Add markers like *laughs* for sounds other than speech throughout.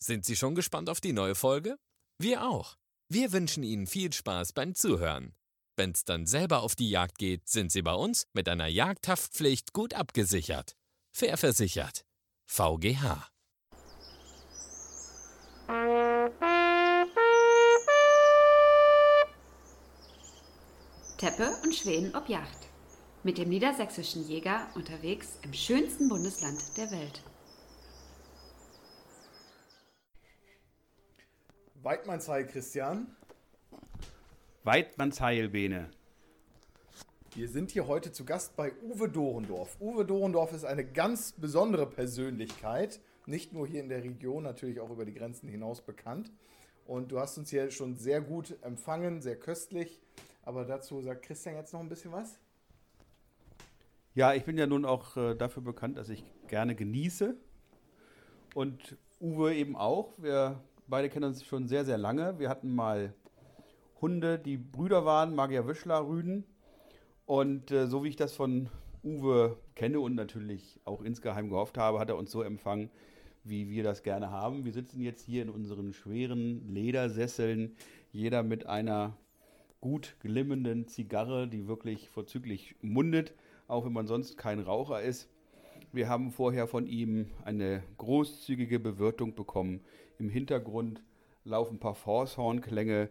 Sind Sie schon gespannt auf die neue Folge? Wir auch. Wir wünschen Ihnen viel Spaß beim Zuhören. Wenn's dann selber auf die Jagd geht, sind Sie bei uns mit einer Jagdhaftpflicht gut abgesichert. Fair versichert. VGH. Teppe und Schweden ob Yacht. Mit dem niedersächsischen Jäger unterwegs im schönsten Bundesland der Welt. Weidmannsheil, Christian. Weidmannsheil, Bene. Wir sind hier heute zu Gast bei Uwe Dorendorf. Uwe Dorendorf ist eine ganz besondere Persönlichkeit, nicht nur hier in der Region, natürlich auch über die Grenzen hinaus bekannt. Und du hast uns hier schon sehr gut empfangen, sehr köstlich. Aber dazu sagt Christian jetzt noch ein bisschen was. Ja, ich bin ja nun auch äh, dafür bekannt, dass ich gerne genieße. Und Uwe eben auch. Wir beide kennen uns schon sehr, sehr lange. Wir hatten mal Hunde, die Brüder waren, Magier Wischler, Rüden. Und äh, so wie ich das von Uwe kenne und natürlich auch insgeheim gehofft habe, hat er uns so empfangen, wie wir das gerne haben. Wir sitzen jetzt hier in unseren schweren Ledersesseln, jeder mit einer gut glimmenden Zigarre, die wirklich vorzüglich mundet, auch wenn man sonst kein Raucher ist. Wir haben vorher von ihm eine großzügige Bewirtung bekommen. Im Hintergrund laufen ein paar Forshornklänge.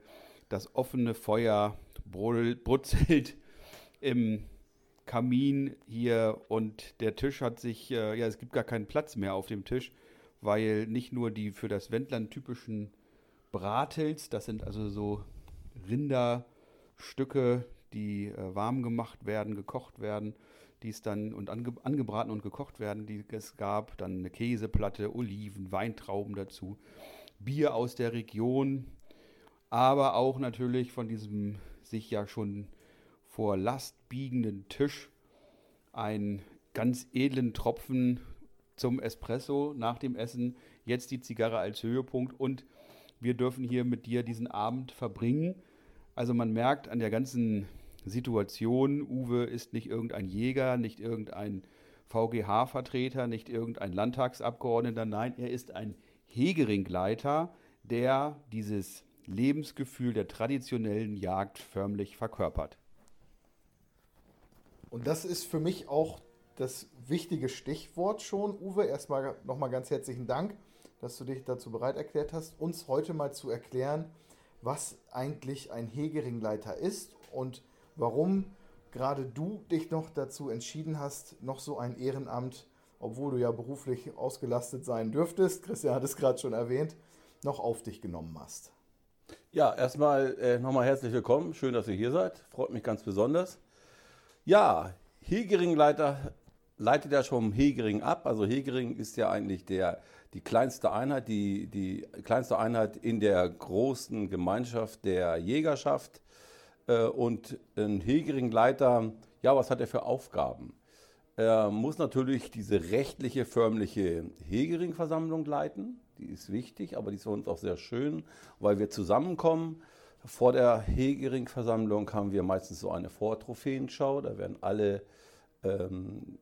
Das offene Feuer brutzelt *laughs* im Kamin hier und der Tisch hat sich, äh, ja, es gibt gar keinen Platz mehr auf dem Tisch, weil nicht nur die für das Wendland typischen Bratels, das sind also so Rinderstücke, die äh, warm gemacht werden, gekocht werden, die es dann und ange, angebraten und gekocht werden, die es gab, dann eine Käseplatte, Oliven, Weintrauben dazu, Bier aus der Region, aber auch natürlich von diesem sich ja schon vor Last biegenden Tisch einen ganz edlen Tropfen zum Espresso nach dem Essen, jetzt die Zigarre als Höhepunkt. Und wir dürfen hier mit dir diesen Abend verbringen. Also man merkt an der ganzen Situation, Uwe ist nicht irgendein Jäger, nicht irgendein VGH-Vertreter, nicht irgendein Landtagsabgeordneter, nein, er ist ein Hegeringleiter, der dieses Lebensgefühl der traditionellen Jagd förmlich verkörpert. Und das ist für mich auch das wichtige Stichwort schon. Uwe, erstmal nochmal ganz herzlichen Dank, dass du dich dazu bereit erklärt hast, uns heute mal zu erklären, was eigentlich ein Hegeringleiter ist und warum gerade du dich noch dazu entschieden hast, noch so ein Ehrenamt, obwohl du ja beruflich ausgelastet sein dürftest, Christian hat es gerade schon erwähnt, noch auf dich genommen hast. Ja, erstmal äh, nochmal herzlich willkommen. Schön, dass ihr hier seid. Freut mich ganz besonders. Ja, Hegeringleiter leitet ja schon Hegering ab. Also Hegering ist ja eigentlich der, die kleinste Einheit, die, die kleinste Einheit in der großen Gemeinschaft der Jägerschaft. Äh, und ein Hegeringleiter, ja, was hat er für Aufgaben? Er muss natürlich diese rechtliche, förmliche Hegering-Versammlung leiten. Die ist wichtig, aber die ist für uns auch sehr schön, weil wir zusammenkommen. Vor der Hegering-Versammlung haben wir meistens so eine Vortrophäenschau. Da werden alle ähm,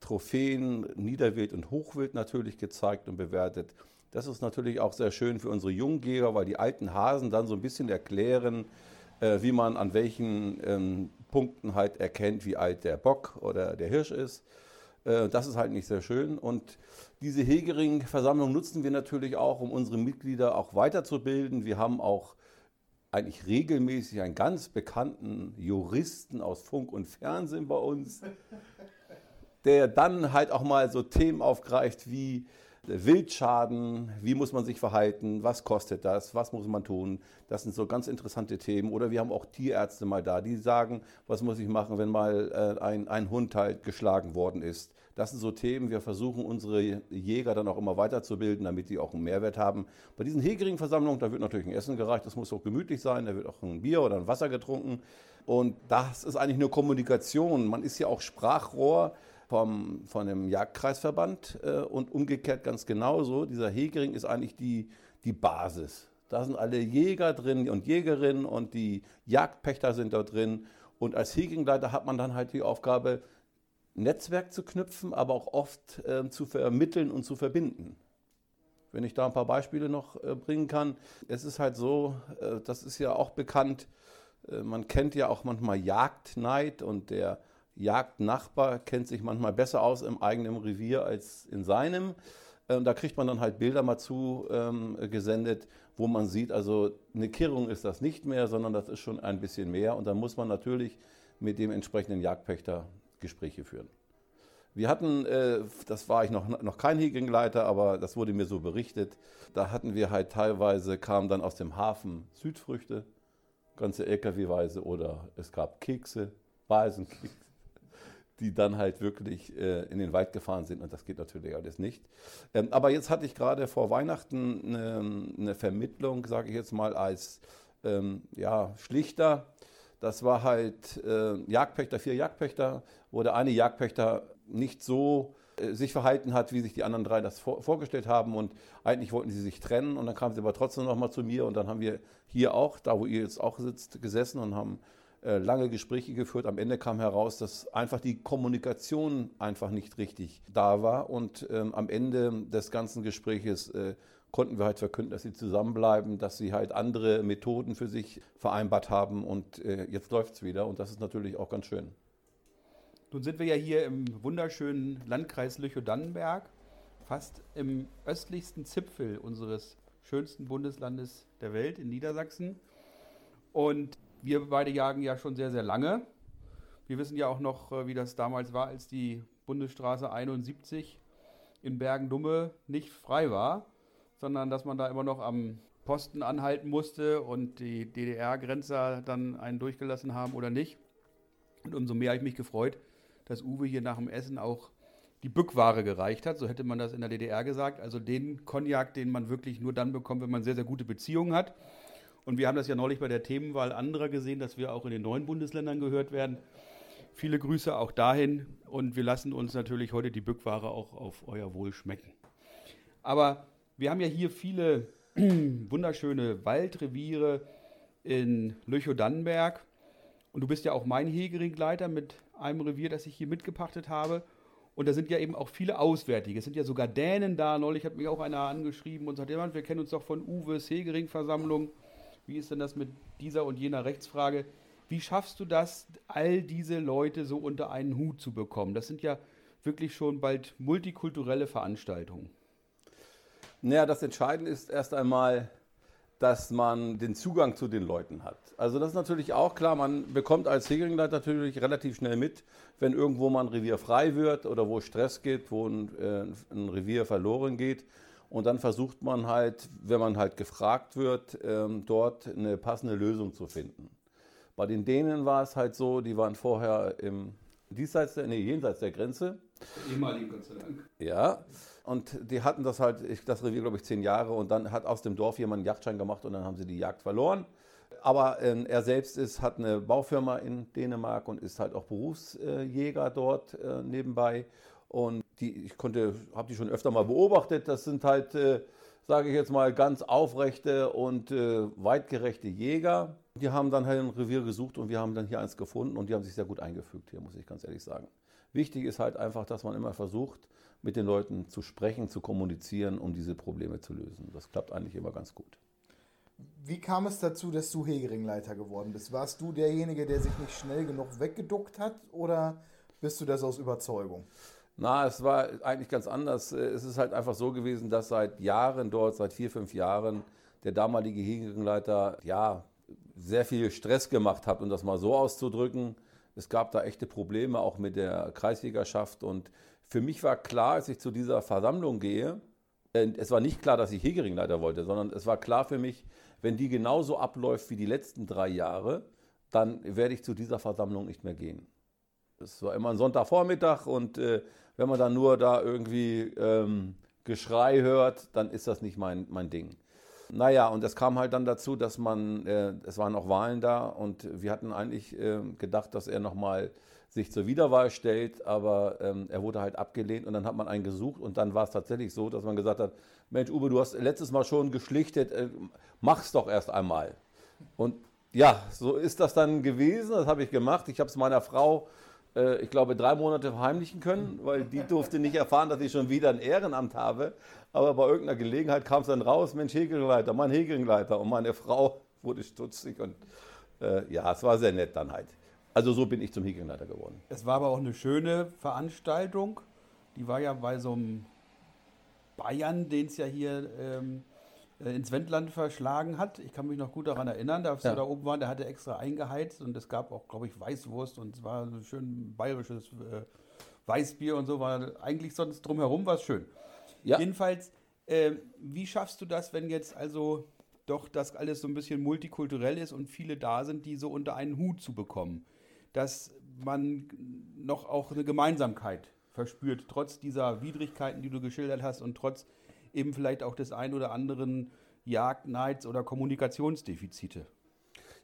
Trophäen, Niederwild und Hochwild natürlich gezeigt und bewertet. Das ist natürlich auch sehr schön für unsere Junggeber, weil die alten Hasen dann so ein bisschen erklären, äh, wie man an welchen ähm, Punkten halt erkennt, wie alt der Bock oder der Hirsch ist. Äh, das ist halt nicht sehr schön. Und diese Hegering-Versammlung nutzen wir natürlich auch, um unsere Mitglieder auch weiterzubilden. Wir haben auch eigentlich regelmäßig einen ganz bekannten Juristen aus Funk und Fernsehen bei uns, der dann halt auch mal so Themen aufgreift wie Wildschaden, wie muss man sich verhalten, was kostet das, was muss man tun. Das sind so ganz interessante Themen. Oder wir haben auch Tierärzte mal da, die sagen, was muss ich machen, wenn mal äh, ein, ein Hund halt geschlagen worden ist. Das sind so Themen, wir versuchen unsere Jäger dann auch immer weiterzubilden, damit die auch einen Mehrwert haben. Bei diesen Hegering-Versammlungen, da wird natürlich ein Essen gereicht, das muss auch gemütlich sein, da wird auch ein Bier oder ein Wasser getrunken. Und das ist eigentlich eine Kommunikation. Man ist ja auch Sprachrohr vom, von dem Jagdkreisverband äh, und umgekehrt ganz genauso. Dieser Hegering ist eigentlich die, die Basis. Da sind alle Jäger drin und Jägerinnen und die Jagdpächter sind da drin. Und als Hegeringleiter hat man dann halt die Aufgabe, Netzwerk zu knüpfen, aber auch oft äh, zu vermitteln und zu verbinden. wenn ich da ein paar Beispiele noch äh, bringen kann. Es ist halt so, äh, das ist ja auch bekannt, äh, man kennt ja auch manchmal Jagdneid und der Jagdnachbar kennt sich manchmal besser aus im eigenen Revier als in seinem. Ähm, da kriegt man dann halt Bilder mal zu ähm, wo man sieht, also eine Kirrung ist das nicht mehr, sondern das ist schon ein bisschen mehr. Und dann muss man natürlich mit dem entsprechenden Jagdpächter Gespräche führen. Wir hatten, äh, das war ich noch, noch kein Hegeringleiter, aber das wurde mir so berichtet, da hatten wir halt teilweise, kamen dann aus dem Hafen Südfrüchte, ganze LKW-weise, oder es gab Kekse, Balsenkekse, die dann halt wirklich äh, in den Wald gefahren sind und das geht natürlich alles nicht. Ähm, aber jetzt hatte ich gerade vor Weihnachten eine, eine Vermittlung, sage ich jetzt mal, als ähm, ja, Schlichter. Das war halt äh, Jagdpächter, vier Jagdpächter, wo der eine Jagdpächter nicht so äh, sich verhalten hat, wie sich die anderen drei das vor, vorgestellt haben. Und eigentlich wollten sie sich trennen und dann kamen sie aber trotzdem nochmal zu mir und dann haben wir hier auch, da wo ihr jetzt auch sitzt, gesessen und haben lange Gespräche geführt. Am Ende kam heraus, dass einfach die Kommunikation einfach nicht richtig da war. Und ähm, am Ende des ganzen Gespräches äh, konnten wir halt verkünden, dass sie zusammenbleiben, dass sie halt andere Methoden für sich vereinbart haben. Und äh, jetzt läuft es wieder. Und das ist natürlich auch ganz schön. Nun sind wir ja hier im wunderschönen Landkreis Lüchow-Dannenberg, fast im östlichsten Zipfel unseres schönsten Bundeslandes der Welt in Niedersachsen. Und wir beide jagen ja schon sehr, sehr lange. Wir wissen ja auch noch, äh, wie das damals war, als die Bundesstraße 71 in Bergen-Dumme nicht frei war, sondern dass man da immer noch am Posten anhalten musste und die DDR-Grenzer dann einen durchgelassen haben oder nicht. Und umso mehr habe ich mich gefreut, dass Uwe hier nach dem Essen auch die Bückware gereicht hat. So hätte man das in der DDR gesagt. Also den Cognac, den man wirklich nur dann bekommt, wenn man sehr, sehr gute Beziehungen hat. Und wir haben das ja neulich bei der Themenwahl anderer gesehen, dass wir auch in den neuen Bundesländern gehört werden. Viele Grüße auch dahin und wir lassen uns natürlich heute die Bückware auch auf euer Wohl schmecken. Aber wir haben ja hier viele *clears throat* wunderschöne Waldreviere in Lüchow-Dannenberg und du bist ja auch mein Hegeringleiter mit einem Revier, das ich hier mitgepachtet habe. Und da sind ja eben auch viele Auswärtige. Es sind ja sogar Dänen da. Neulich hat mich auch einer angeschrieben und sagt, wir kennen uns doch von Uwes Hegering-Versammlung. Wie ist denn das mit dieser und jener Rechtsfrage? Wie schaffst du das, all diese Leute so unter einen Hut zu bekommen? Das sind ja wirklich schon bald multikulturelle Veranstaltungen. Naja, das Entscheidende ist erst einmal, dass man den Zugang zu den Leuten hat. Also das ist natürlich auch klar, man bekommt als Segelingleiter natürlich relativ schnell mit, wenn irgendwo mal ein Revier frei wird oder wo Stress geht, wo ein, äh, ein Revier verloren geht. Und dann versucht man halt, wenn man halt gefragt wird, ähm, dort eine passende Lösung zu finden. Bei den Dänen war es halt so, die waren vorher im diesseits der, nee, jenseits der Grenze. Ehemaligen, Gott sei Dank. Ja, und die hatten das halt, das Revier glaube ich zehn Jahre und dann hat aus dem Dorf jemand einen Yachtschein gemacht und dann haben sie die Jagd verloren. Aber äh, er selbst ist, hat eine Baufirma in Dänemark und ist halt auch Berufsjäger dort äh, nebenbei. Und die, ich konnte, habe die schon öfter mal beobachtet. Das sind halt, äh, sage ich jetzt mal, ganz aufrechte und äh, weitgerechte Jäger. Die haben dann halt ein Revier gesucht und wir haben dann hier eins gefunden und die haben sich sehr gut eingefügt hier, muss ich ganz ehrlich sagen. Wichtig ist halt einfach, dass man immer versucht, mit den Leuten zu sprechen, zu kommunizieren, um diese Probleme zu lösen. Das klappt eigentlich immer ganz gut. Wie kam es dazu, dass du Hegeringleiter geworden bist? Warst du derjenige, der sich nicht schnell genug weggeduckt hat oder bist du das aus Überzeugung? Na, es war eigentlich ganz anders. Es ist halt einfach so gewesen, dass seit Jahren dort, seit vier, fünf Jahren, der damalige Hegeringleiter, ja, sehr viel Stress gemacht hat, um das mal so auszudrücken. Es gab da echte Probleme auch mit der Kreisjägerschaft und für mich war klar, als ich zu dieser Versammlung gehe, äh, es war nicht klar, dass ich Hegeringleiter wollte, sondern es war klar für mich, wenn die genauso abläuft wie die letzten drei Jahre, dann werde ich zu dieser Versammlung nicht mehr gehen. Es war immer ein Sonntagvormittag und äh, wenn man dann nur da irgendwie ähm, Geschrei hört, dann ist das nicht mein, mein Ding. Naja, und es kam halt dann dazu, dass man, äh, es waren auch Wahlen da und wir hatten eigentlich äh, gedacht, dass er nochmal sich zur Wiederwahl stellt, aber ähm, er wurde halt abgelehnt und dann hat man einen gesucht und dann war es tatsächlich so, dass man gesagt hat, Mensch Uwe, du hast letztes Mal schon geschlichtet, äh, mach's doch erst einmal. Und ja, so ist das dann gewesen, das habe ich gemacht. Ich habe es meiner Frau äh, ich glaube, drei Monate verheimlichen können, weil die durfte nicht erfahren, dass ich schon wieder ein Ehrenamt habe. Aber bei irgendeiner Gelegenheit kam es dann raus, Mensch, Hegeringleiter, mein Hegeringleiter. Und meine Frau wurde stutzig und äh, ja, es war sehr nett dann halt. Also so bin ich zum Hegeringleiter geworden. Es war aber auch eine schöne Veranstaltung. Die war ja bei so einem Bayern, den es ja hier ähm, äh, ins Wendland verschlagen hat. Ich kann mich noch gut daran erinnern, dass ja. wir da oben waren, der hatte extra eingeheizt und es gab auch, glaube ich, Weißwurst und es war ein schön bayerisches äh, Weißbier und so, war eigentlich sonst drumherum war es schön. Ja. Jedenfalls, äh, wie schaffst du das, wenn jetzt also doch das alles so ein bisschen multikulturell ist und viele da sind, die so unter einen Hut zu bekommen? Dass man noch auch eine Gemeinsamkeit verspürt, trotz dieser Widrigkeiten, die du geschildert hast und trotz eben vielleicht auch des ein oder anderen Jagdneids oder Kommunikationsdefizite.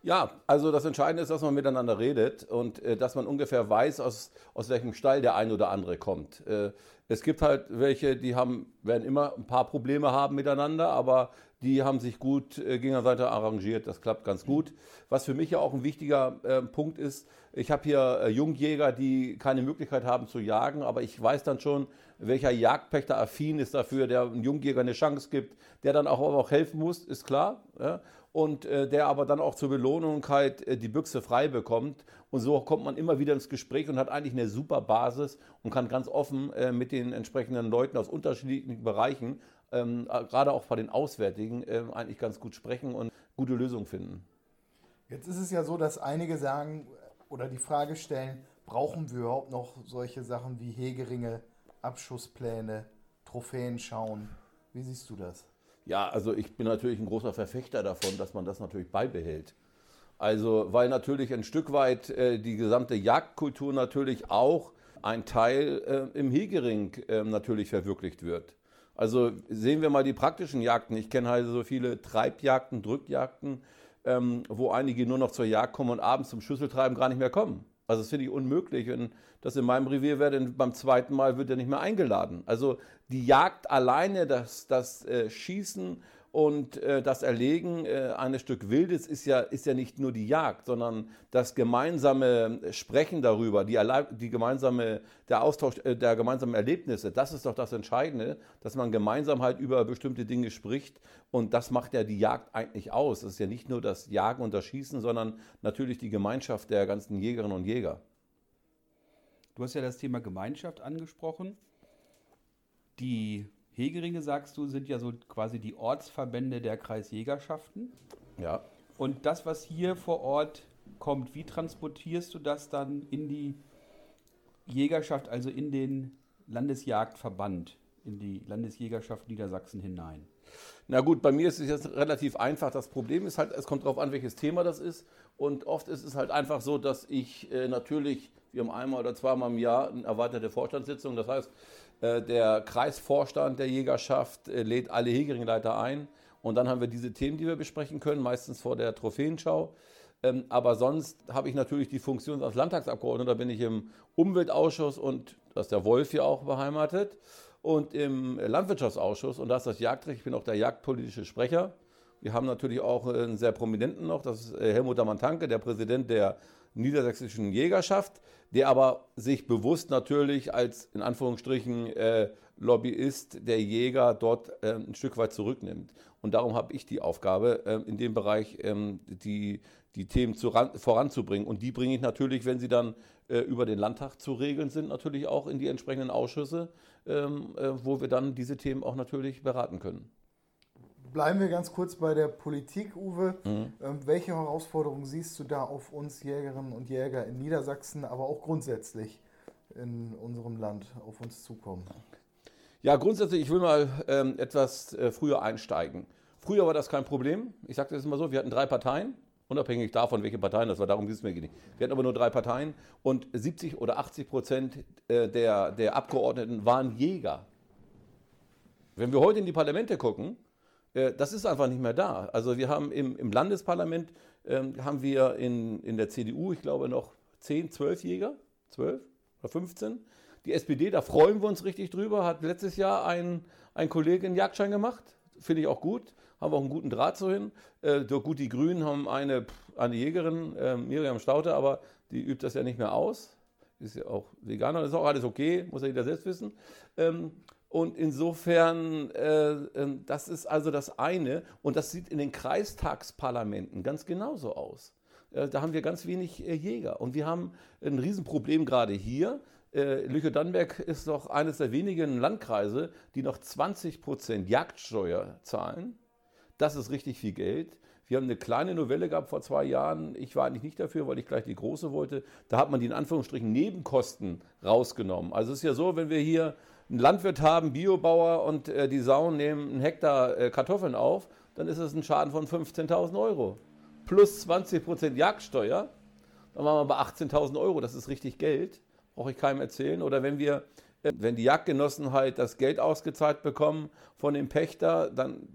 Ja, also das Entscheidende ist, dass man miteinander redet und äh, dass man ungefähr weiß, aus, aus welchem Stall der ein oder andere kommt. Äh, es gibt halt welche, die haben, werden immer ein paar Probleme haben miteinander, aber die haben sich gut äh, gegenseitig arrangiert. Das klappt ganz gut. Was für mich ja auch ein wichtiger äh, Punkt ist, ich habe hier äh, Jungjäger, die keine Möglichkeit haben zu jagen, aber ich weiß dann schon, welcher Jagdpächter affin ist dafür, der einem Jungjäger eine Chance gibt, der dann auch, auch helfen muss, ist klar. Ja? und äh, der aber dann auch zur Belohnung halt äh, die Büchse frei bekommt. Und so kommt man immer wieder ins Gespräch und hat eigentlich eine super Basis und kann ganz offen äh, mit den entsprechenden Leuten aus unterschiedlichen Bereichen, ähm, äh, gerade auch bei den Auswärtigen, äh, eigentlich ganz gut sprechen und gute Lösungen finden. Jetzt ist es ja so, dass einige sagen oder die Frage stellen, brauchen wir überhaupt noch solche Sachen wie Hegeringe, Abschusspläne, Trophäen schauen? Wie siehst du das? Ja, also ich bin natürlich ein großer Verfechter davon, dass man das natürlich beibehält. Also, weil natürlich ein Stück weit äh, die gesamte Jagdkultur natürlich auch ein Teil äh, im Hegering äh, natürlich verwirklicht wird. Also sehen wir mal die praktischen Jagden. Ich kenne halt so viele Treibjagden, Drückjagden, ähm, wo einige nur noch zur Jagd kommen und abends zum Schüsseltreiben gar nicht mehr kommen. Also das finde ich unmöglich. Wenn das in meinem Revier wäre, dann beim zweiten Mal wird er nicht mehr eingeladen. Also die Jagd alleine, das, das äh, Schießen und äh, das Erlegen äh, eines Stück Wildes ist ja, ist ja nicht nur die Jagd, sondern das gemeinsame Sprechen darüber, die, die gemeinsame, der Austausch äh, der gemeinsamen Erlebnisse. Das ist doch das Entscheidende, dass man gemeinsam halt über bestimmte Dinge spricht. Und das macht ja die Jagd eigentlich aus. Es ist ja nicht nur das Jagen und das Schießen, sondern natürlich die Gemeinschaft der ganzen Jägerinnen und Jäger. Du hast ja das Thema Gemeinschaft angesprochen. Die Hegeringe, sagst du, sind ja so quasi die Ortsverbände der Kreisjägerschaften. Ja. Und das, was hier vor Ort kommt, wie transportierst du das dann in die Jägerschaft, also in den Landesjagdverband, in die Landesjägerschaft Niedersachsen hinein? Na gut, bei mir ist es jetzt relativ einfach. Das Problem ist halt, es kommt darauf an, welches Thema das ist. Und oft ist es halt einfach so, dass ich äh, natürlich, wir haben einmal oder zweimal im Jahr eine erweiterte Vorstandssitzung. Das heißt, der Kreisvorstand der Jägerschaft äh, lädt alle Hegeringleiter ein. Und dann haben wir diese Themen, die wir besprechen können, meistens vor der Trophäenschau. Ähm, aber sonst habe ich natürlich die Funktion als Landtagsabgeordneter. Bin ich im Umweltausschuss und da ist der Wolf hier auch beheimatet. Und im Landwirtschaftsausschuss und da ist das Jagdrecht. Ich bin auch der jagdpolitische Sprecher. Wir haben natürlich auch einen sehr prominenten noch, das ist äh, Helmut Damantanke, der Präsident der niedersächsischen Jägerschaft, der aber sich bewusst natürlich als in Anführungsstrichen äh, Lobbyist der Jäger dort äh, ein Stück weit zurücknimmt. Und darum habe ich die Aufgabe, äh, in dem Bereich ähm, die, die Themen zu ran, voranzubringen. Und die bringe ich natürlich, wenn sie dann äh, über den Landtag zu regeln sind, natürlich auch in die entsprechenden Ausschüsse, ähm, äh, wo wir dann diese Themen auch natürlich beraten können. Bleiben wir ganz kurz bei der Politik, Uwe. Mhm. Ähm, welche Herausforderungen siehst du da auf uns Jägerinnen und Jäger in Niedersachsen, aber auch grundsätzlich in unserem Land auf uns zukommen? Ja, grundsätzlich, ich will mal ähm, etwas äh, früher einsteigen. Früher war das kein Problem. Ich sage das immer so, wir hatten drei Parteien, unabhängig davon, welche Parteien das war, darum geht es mir nicht. Wir hatten aber nur drei Parteien und 70 oder 80 Prozent äh, der, der Abgeordneten waren Jäger. Wenn wir heute in die Parlamente gucken, das ist einfach nicht mehr da. Also wir haben im, im Landesparlament, ähm, haben wir in, in der CDU, ich glaube, noch 10, 12 Jäger, 12 oder 15. Die SPD, da freuen wir uns richtig drüber, hat letztes Jahr ein, ein Kollege einen Jagdschein gemacht. Finde ich auch gut. Haben wir auch einen guten Draht so hin. Äh, gut, die Grünen haben eine, eine Jägerin, äh, Miriam Staute, aber die übt das ja nicht mehr aus. ist ja auch Veganer, das ist auch alles okay, muss ja jeder selbst wissen. Ähm, und insofern, äh, äh, das ist also das eine. Und das sieht in den Kreistagsparlamenten ganz genauso aus. Äh, da haben wir ganz wenig äh, Jäger. Und wir haben ein Riesenproblem gerade hier. Äh, Lüchow-Dannenberg ist doch eines der wenigen Landkreise, die noch 20 Prozent Jagdsteuer zahlen. Das ist richtig viel Geld. Wir haben eine kleine Novelle gehabt vor zwei Jahren. Ich war eigentlich nicht dafür, weil ich gleich die große wollte. Da hat man die in Anführungsstrichen Nebenkosten rausgenommen. Also es ist ja so, wenn wir hier einen Landwirt haben, Biobauer und äh, die Sauen nehmen einen Hektar äh, Kartoffeln auf, dann ist es ein Schaden von 15.000 Euro. Plus 20% Jagdsteuer, dann waren wir bei 18.000 Euro. Das ist richtig Geld, brauche ich keinem erzählen. Oder wenn wir, äh, wenn die Jagdgenossen halt das Geld ausgezahlt bekommen von dem Pächter, dann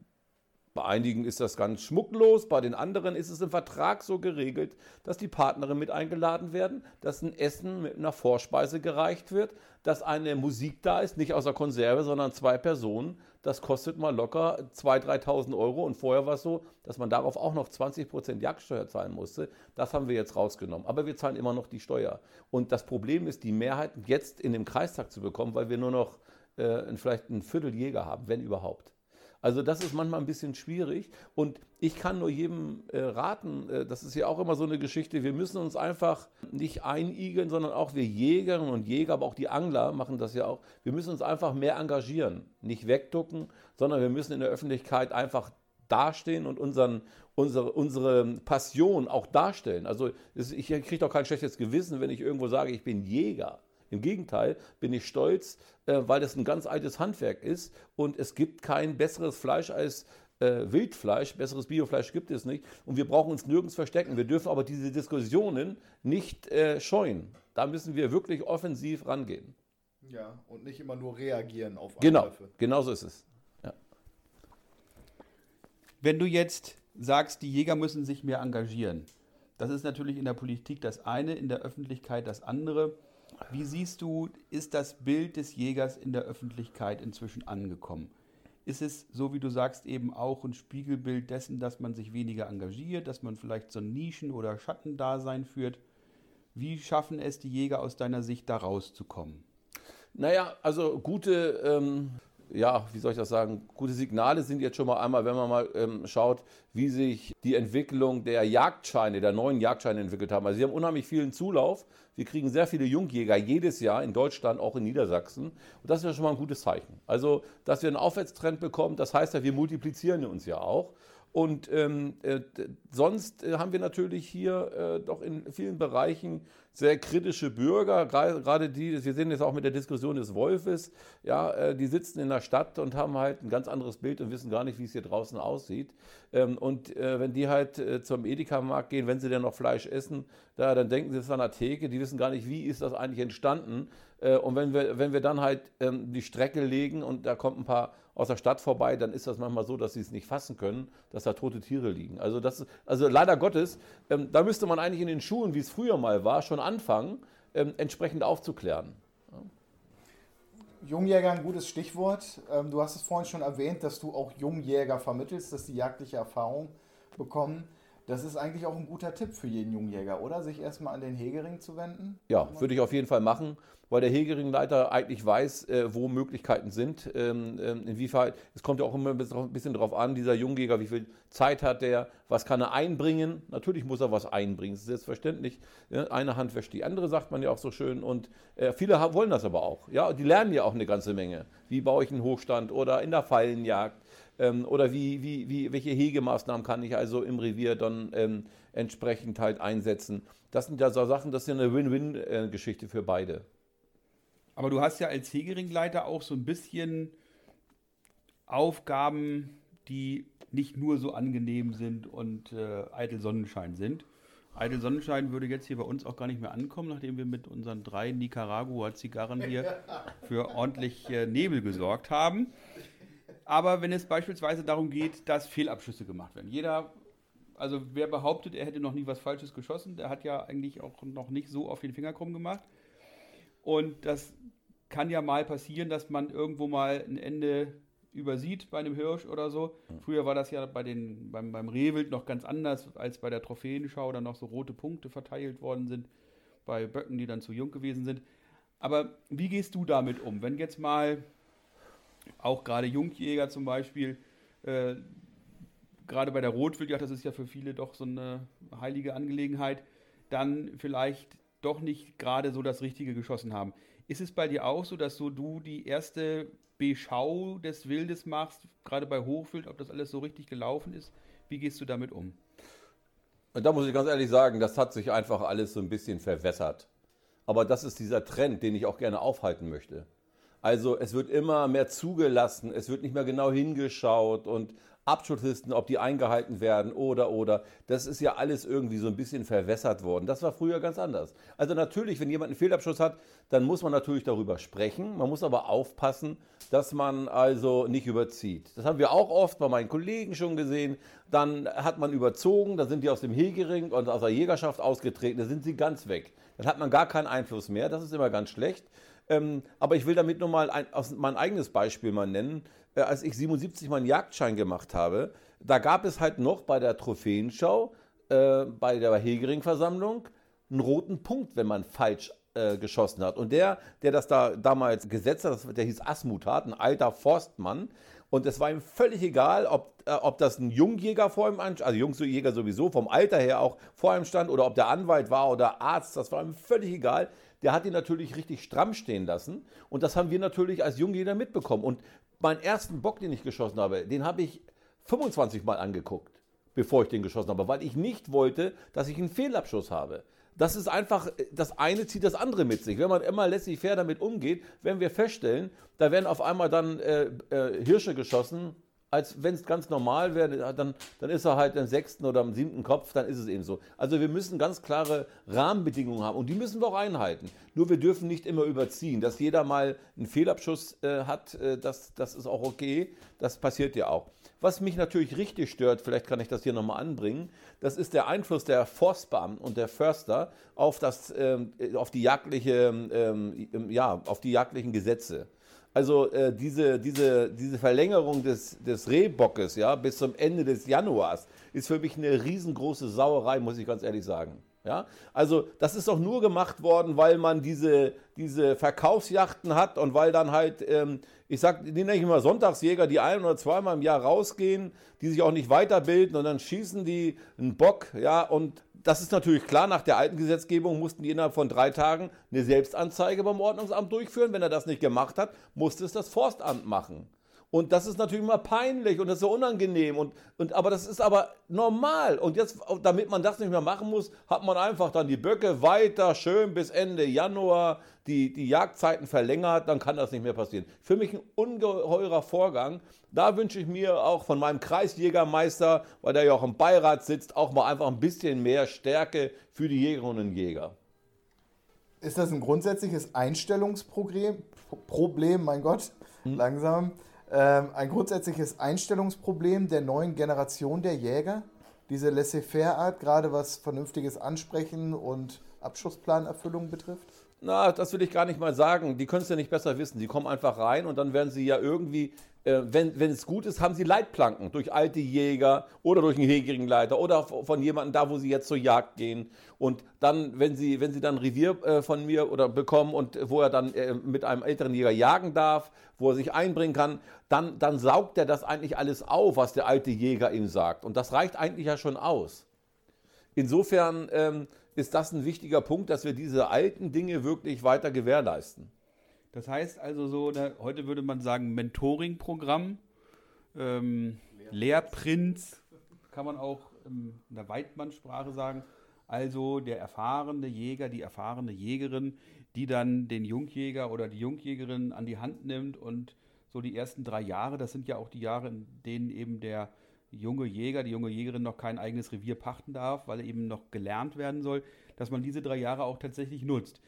bei einigen ist das ganz schmucklos, bei den anderen ist es im Vertrag so geregelt, dass die Partnerin mit eingeladen werden, dass ein Essen mit einer Vorspeise gereicht wird, dass eine Musik da ist, nicht aus der Konserve, sondern zwei Personen. Das kostet mal locker 2.000, 3.000 Euro. Und vorher war es so, dass man darauf auch noch 20% Jagdsteuer zahlen musste. Das haben wir jetzt rausgenommen. Aber wir zahlen immer noch die Steuer. Und das Problem ist, die Mehrheit jetzt in dem Kreistag zu bekommen, weil wir nur noch äh, vielleicht ein Viertel Jäger haben, wenn überhaupt. Also das ist manchmal ein bisschen schwierig und ich kann nur jedem äh, raten, äh, das ist ja auch immer so eine Geschichte, wir müssen uns einfach nicht einigeln, sondern auch wir Jägerinnen und Jäger, aber auch die Angler machen das ja auch, wir müssen uns einfach mehr engagieren, nicht wegducken, sondern wir müssen in der Öffentlichkeit einfach dastehen und unseren, unsere, unsere Passion auch darstellen. Also ich kriege doch kein schlechtes Gewissen, wenn ich irgendwo sage, ich bin Jäger. Im Gegenteil bin ich stolz, äh, weil das ein ganz altes Handwerk ist und es gibt kein besseres Fleisch als äh, Wildfleisch, besseres Biofleisch gibt es nicht und wir brauchen uns nirgends verstecken. Wir dürfen aber diese Diskussionen nicht äh, scheuen. Da müssen wir wirklich offensiv rangehen. Ja, und nicht immer nur reagieren auf genau, Angriffe. Genau, genau so ist es. Ja. Wenn du jetzt sagst, die Jäger müssen sich mehr engagieren, das ist natürlich in der Politik das eine, in der Öffentlichkeit das andere. Wie siehst du, ist das Bild des Jägers in der Öffentlichkeit inzwischen angekommen? Ist es, so wie du sagst, eben auch ein Spiegelbild dessen, dass man sich weniger engagiert, dass man vielleicht so ein Nischen- oder Schattendasein führt? Wie schaffen es die Jäger aus deiner Sicht, da rauszukommen? Naja, also gute ähm, ja, wie soll ich das sagen, gute Signale sind jetzt schon mal einmal, wenn man mal ähm, schaut, wie sich die Entwicklung der Jagdscheine, der neuen Jagdscheine entwickelt haben. Also sie haben unheimlich vielen Zulauf. Wir kriegen sehr viele Jungjäger jedes Jahr in Deutschland, auch in Niedersachsen. Und das ist ja schon mal ein gutes Zeichen. Also, dass wir einen Aufwärtstrend bekommen, das heißt ja, wir multiplizieren uns ja auch. Und ähm, äh, sonst äh, haben wir natürlich hier äh, doch in vielen Bereichen sehr kritische Bürger, gerade die, wir sehen jetzt auch mit der Diskussion des Wolfes, ja, äh, die sitzen in der Stadt und haben halt ein ganz anderes Bild und wissen gar nicht, wie es hier draußen aussieht. Ähm, und äh, wenn die halt zum Edeka-Markt gehen, wenn sie denn noch Fleisch essen, da, dann denken sie, es ist an der Theke, die wissen gar nicht, wie ist das eigentlich entstanden. Und wenn wir, wenn wir dann halt ähm, die Strecke legen und da kommt ein paar aus der Stadt vorbei, dann ist das manchmal so, dass sie es nicht fassen können, dass da tote Tiere liegen. Also, das, also leider Gottes, ähm, da müsste man eigentlich in den Schulen, wie es früher mal war, schon anfangen, ähm, entsprechend aufzuklären. Jungjäger ein gutes Stichwort. Ähm, du hast es vorhin schon erwähnt, dass du auch Jungjäger vermittelst, dass die jagdliche Erfahrung bekommen. Das ist eigentlich auch ein guter Tipp für jeden Jungjäger, oder? Sich erstmal an den Hegering zu wenden? Ja, würde ich auf jeden Fall machen weil der Hegeringleiter eigentlich weiß, äh, wo Möglichkeiten sind. Ähm, ähm, inwiefern, es kommt ja auch immer ein bisschen darauf an, dieser Jungjäger, wie viel Zeit hat der, was kann er einbringen. Natürlich muss er was einbringen, das ist selbstverständlich. Eine Hand wäscht die andere, sagt man ja auch so schön. Und äh, viele wollen das aber auch. Ja, die lernen ja auch eine ganze Menge. Wie baue ich einen Hochstand oder in der Fallenjagd ähm, oder wie, wie, wie, welche Hegemaßnahmen kann ich also im Revier dann ähm, entsprechend halt einsetzen. Das sind ja so Sachen, das ist ja eine Win-Win-Geschichte für beide. Aber du hast ja als Hegeringleiter auch so ein bisschen Aufgaben, die nicht nur so angenehm sind und äh, eitel Sonnenschein sind. Eitel Sonnenschein würde jetzt hier bei uns auch gar nicht mehr ankommen, nachdem wir mit unseren drei Nicaragua-Zigarren hier *laughs* für ordentlich äh, Nebel gesorgt haben. Aber wenn es beispielsweise darum geht, dass Fehlabschüsse gemacht werden. Jeder, also wer behauptet, er hätte noch nie was Falsches geschossen, der hat ja eigentlich auch noch nicht so auf den Finger krumm gemacht. Und das kann ja mal passieren, dass man irgendwo mal ein Ende übersieht bei einem Hirsch oder so. Früher war das ja bei den, beim, beim Rehwild noch ganz anders, als bei der Trophäenschau dann noch so rote Punkte verteilt worden sind. bei Böcken, die dann zu jung gewesen sind. Aber wie gehst du damit um? Wenn jetzt mal auch gerade Jungjäger zum Beispiel, äh, gerade bei der Rotwildjagd, das ist ja für viele doch so eine heilige Angelegenheit, dann vielleicht doch nicht gerade so das Richtige geschossen haben. Ist es bei dir auch so, dass so du die erste Beschau des Wildes machst, gerade bei Hochwild, ob das alles so richtig gelaufen ist? Wie gehst du damit um? Da muss ich ganz ehrlich sagen, das hat sich einfach alles so ein bisschen verwässert. Aber das ist dieser Trend, den ich auch gerne aufhalten möchte. Also es wird immer mehr zugelassen, es wird nicht mehr genau hingeschaut und Abschusslisten, ob die eingehalten werden oder oder. Das ist ja alles irgendwie so ein bisschen verwässert worden. Das war früher ganz anders. Also natürlich, wenn jemand einen Fehlabschuss hat, dann muss man natürlich darüber sprechen. Man muss aber aufpassen, dass man also nicht überzieht. Das haben wir auch oft bei meinen Kollegen schon gesehen. Dann hat man überzogen, dann sind die aus dem Hegering und aus der Jägerschaft ausgetreten, dann sind sie ganz weg. Dann hat man gar keinen Einfluss mehr. Das ist immer ganz schlecht. Ähm, aber ich will damit nur mal ein, mein eigenes Beispiel mal nennen. Äh, als ich 77 meinen Jagdschein gemacht habe, da gab es halt noch bei der Trophäenschau, äh, bei der Hegering-Versammlung, einen roten Punkt, wenn man falsch äh, geschossen hat. Und der, der das da damals gesetzt hat, der hieß Asmutat, ein alter Forstmann. Und es war ihm völlig egal, ob, äh, ob das ein Jungjäger vor ihm, also Jungjäger sowieso, vom Alter her auch vor ihm stand, oder ob der Anwalt war oder Arzt, das war ihm völlig egal der hat ihn natürlich richtig stramm stehen lassen. Und das haben wir natürlich als Jungjäger mitbekommen. Und meinen ersten Bock, den ich geschossen habe, den habe ich 25 Mal angeguckt, bevor ich den geschossen habe, weil ich nicht wollte, dass ich einen Fehlabschuss habe. Das ist einfach, das eine zieht das andere mit sich. Wenn man immer lässig fair damit umgeht, werden wir feststellen, da werden auf einmal dann äh, äh, Hirsche geschossen, als wenn es ganz normal wäre, dann, dann ist er halt im sechsten oder im siebten Kopf, dann ist es eben so. Also wir müssen ganz klare Rahmenbedingungen haben und die müssen wir auch einhalten. Nur wir dürfen nicht immer überziehen. Dass jeder mal einen Fehlabschuss äh, hat, äh, das, das ist auch okay. Das passiert ja auch. Was mich natürlich richtig stört, vielleicht kann ich das hier nochmal anbringen, das ist der Einfluss der Forstbeamten und der Förster auf, das, ähm, auf, die, jagdliche, ähm, ja, auf die jagdlichen Gesetze. Also äh, diese, diese, diese Verlängerung des, des Rehbockes ja, bis zum Ende des Januars ist für mich eine riesengroße Sauerei, muss ich ganz ehrlich sagen. Ja? Also das ist doch nur gemacht worden, weil man diese, diese Verkaufsjachten hat und weil dann halt, ähm, ich sag, die nenne ich immer Sonntagsjäger, die ein oder zweimal im Jahr rausgehen, die sich auch nicht weiterbilden und dann schießen die einen Bock, ja, und das ist natürlich klar, nach der alten Gesetzgebung mussten die innerhalb von drei Tagen eine Selbstanzeige beim Ordnungsamt durchführen. Wenn er das nicht gemacht hat, musste es das Forstamt machen. Und das ist natürlich immer peinlich und das ist so unangenehm. Und, und, aber das ist aber normal. Und jetzt, damit man das nicht mehr machen muss, hat man einfach dann die Böcke weiter schön bis Ende Januar die, die Jagdzeiten verlängert, dann kann das nicht mehr passieren. Für mich ein ungeheurer Vorgang. Da wünsche ich mir auch von meinem Kreisjägermeister, weil der ja auch im Beirat sitzt, auch mal einfach ein bisschen mehr Stärke für die Jägerinnen und Jäger. Ist das ein grundsätzliches Einstellungsproblem? Problem, mein Gott, hm. langsam. Ähm, ein grundsätzliches Einstellungsproblem der neuen Generation der Jäger? Diese Laissez-faire-Art, gerade was vernünftiges Ansprechen und Abschussplanerfüllung betrifft? Na, das will ich gar nicht mal sagen. Die können es ja nicht besser wissen. Die kommen einfach rein und dann werden sie ja irgendwie, wenn, wenn es gut ist, haben sie Leitplanken durch alte Jäger oder durch einen Hegerigenleiter oder von jemandem da, wo sie jetzt zur Jagd gehen. Und dann, wenn sie, wenn sie dann Revier äh, von mir oder bekommen und wo er dann äh, mit einem älteren Jäger jagen darf, wo er sich einbringen kann, dann, dann saugt er das eigentlich alles auf, was der alte Jäger ihm sagt. Und das reicht eigentlich ja schon aus. Insofern ähm, ist das ein wichtiger Punkt, dass wir diese alten Dinge wirklich weiter gewährleisten. Das heißt also so, da, heute würde man sagen Mentoring-Programm, ähm, Lehrprinz, kann man auch in der Weidmannsprache sagen. Also der erfahrene Jäger, die erfahrene Jägerin, die dann den Jungjäger oder die Jungjägerin an die Hand nimmt und so die ersten drei Jahre, das sind ja auch die Jahre, in denen eben der junge Jäger, die junge Jägerin noch kein eigenes Revier pachten darf, weil er eben noch gelernt werden soll, dass man diese drei Jahre auch tatsächlich nutzt.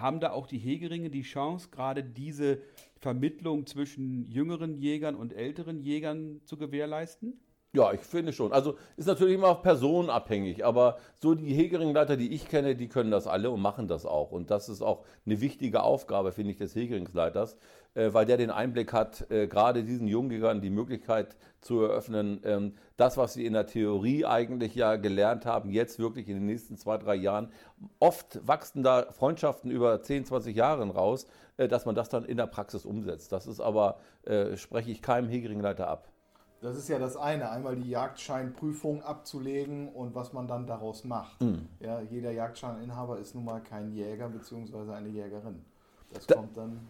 Haben da auch die Hegeringe die Chance, gerade diese Vermittlung zwischen jüngeren Jägern und älteren Jägern zu gewährleisten? Ja, ich finde schon. Also ist natürlich immer personenabhängig, aber so die Hegeringleiter, die ich kenne, die können das alle und machen das auch. Und das ist auch eine wichtige Aufgabe, finde ich, des Hegeringsleiters, weil der den Einblick hat, äh, gerade diesen Jungjägern die Möglichkeit zu eröffnen, ähm, das, was sie in der Theorie eigentlich ja gelernt haben, jetzt wirklich in den nächsten zwei, drei Jahren. Oft wachsen da Freundschaften über 10, 20 Jahre raus, äh, dass man das dann in der Praxis umsetzt. Das ist aber, äh, spreche ich keinem Hegeringleiter ab. Das ist ja das eine, einmal die Jagdscheinprüfung abzulegen und was man dann daraus macht. Mhm. Ja, jeder Jagdscheininhaber ist nun mal kein Jäger bzw. eine Jägerin. Das Da- kommt dann.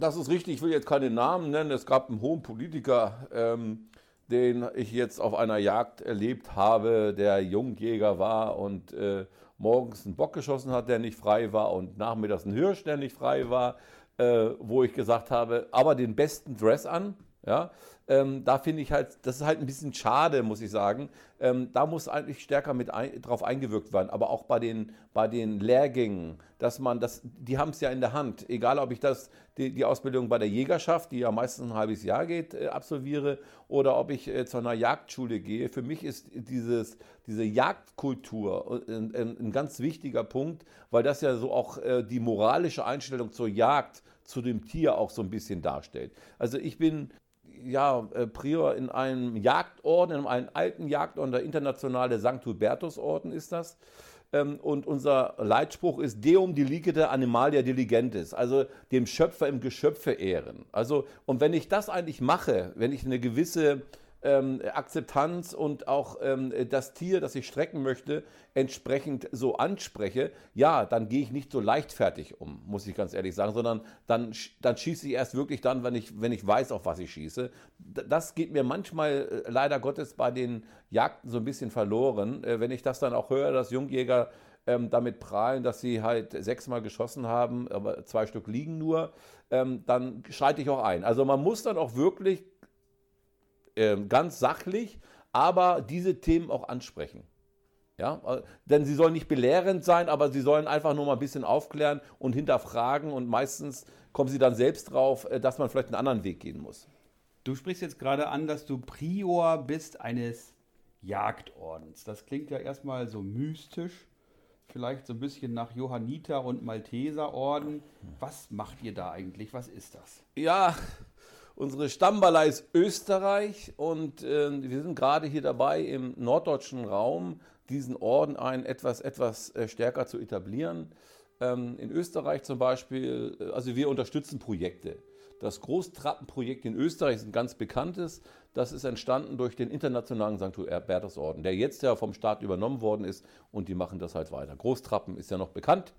Das ist richtig, ich will jetzt keine Namen nennen. Es gab einen hohen Politiker, ähm, den ich jetzt auf einer Jagd erlebt habe, der Jungjäger war und äh, morgens einen Bock geschossen hat, der nicht frei war und nachmittags einen Hirsch, der nicht frei war, äh, wo ich gesagt habe, aber den besten Dress an. Ja, ähm, da finde ich halt, das ist halt ein bisschen schade, muss ich sagen. Ähm, da muss eigentlich stärker mit ein, drauf eingewirkt werden, aber auch bei den, bei den Lehrgängen, dass man das, die haben es ja in der Hand. Egal, ob ich das, die, die Ausbildung bei der Jägerschaft, die ja meistens ein halbes Jahr geht, äh, absolviere, oder ob ich äh, zu einer Jagdschule gehe. Für mich ist dieses, diese Jagdkultur ein, ein, ein ganz wichtiger Punkt, weil das ja so auch äh, die moralische Einstellung zur Jagd, zu dem Tier auch so ein bisschen darstellt. Also ich bin ja, äh, Prior in einem Jagdorden, in einem alten Jagdorden, der internationale St. Hubertus-Orden ist das. Ähm, Und unser Leitspruch ist Deum delicete animalia diligentis, also dem Schöpfer im Geschöpfe ehren. Also, und wenn ich das eigentlich mache, wenn ich eine gewisse ähm, Akzeptanz und auch ähm, das Tier, das ich strecken möchte, entsprechend so anspreche, ja, dann gehe ich nicht so leichtfertig um, muss ich ganz ehrlich sagen, sondern dann, dann schieße ich erst wirklich dann, wenn ich, wenn ich weiß, auf was ich schieße. Das geht mir manchmal äh, leider Gottes bei den Jagden so ein bisschen verloren. Äh, Wenn ich das dann auch höre, dass Jungjäger ähm, damit prahlen, dass sie halt sechsmal geschossen haben, aber zwei Stück liegen nur, ähm, dann schreite ich auch ein. Also man muss dann auch wirklich ganz sachlich, aber diese Themen auch ansprechen. Ja, äh, denn sie sollen nicht belehrend sein, aber sie sollen einfach nur mal ein bisschen aufklären und hinterfragen und meistens kommen sie dann selbst drauf, äh, dass man vielleicht einen anderen Weg gehen muss. Du sprichst jetzt gerade an, dass du Prior bist eines Jagdordens. Das klingt ja erstmal so mystisch, vielleicht so ein bisschen nach Johanniter und Malteserorden. Was macht ihr da eigentlich? Was ist das? Ja, unsere Stammballei ist Österreich und äh, wir sind gerade hier dabei, im norddeutschen Raum diesen Orden ein etwas, etwas äh, stärker zu etablieren. Ähm, in Österreich zum Beispiel, äh, also wir unterstützen Projekte. Das Großtrappenprojekt in Österreich ist ein ganz bekanntes. Das ist entstanden durch den internationalen St. Hubertusorden, der jetzt ja vom Staat übernommen worden ist und die machen das halt weiter. Großtrappen ist ja noch bekannt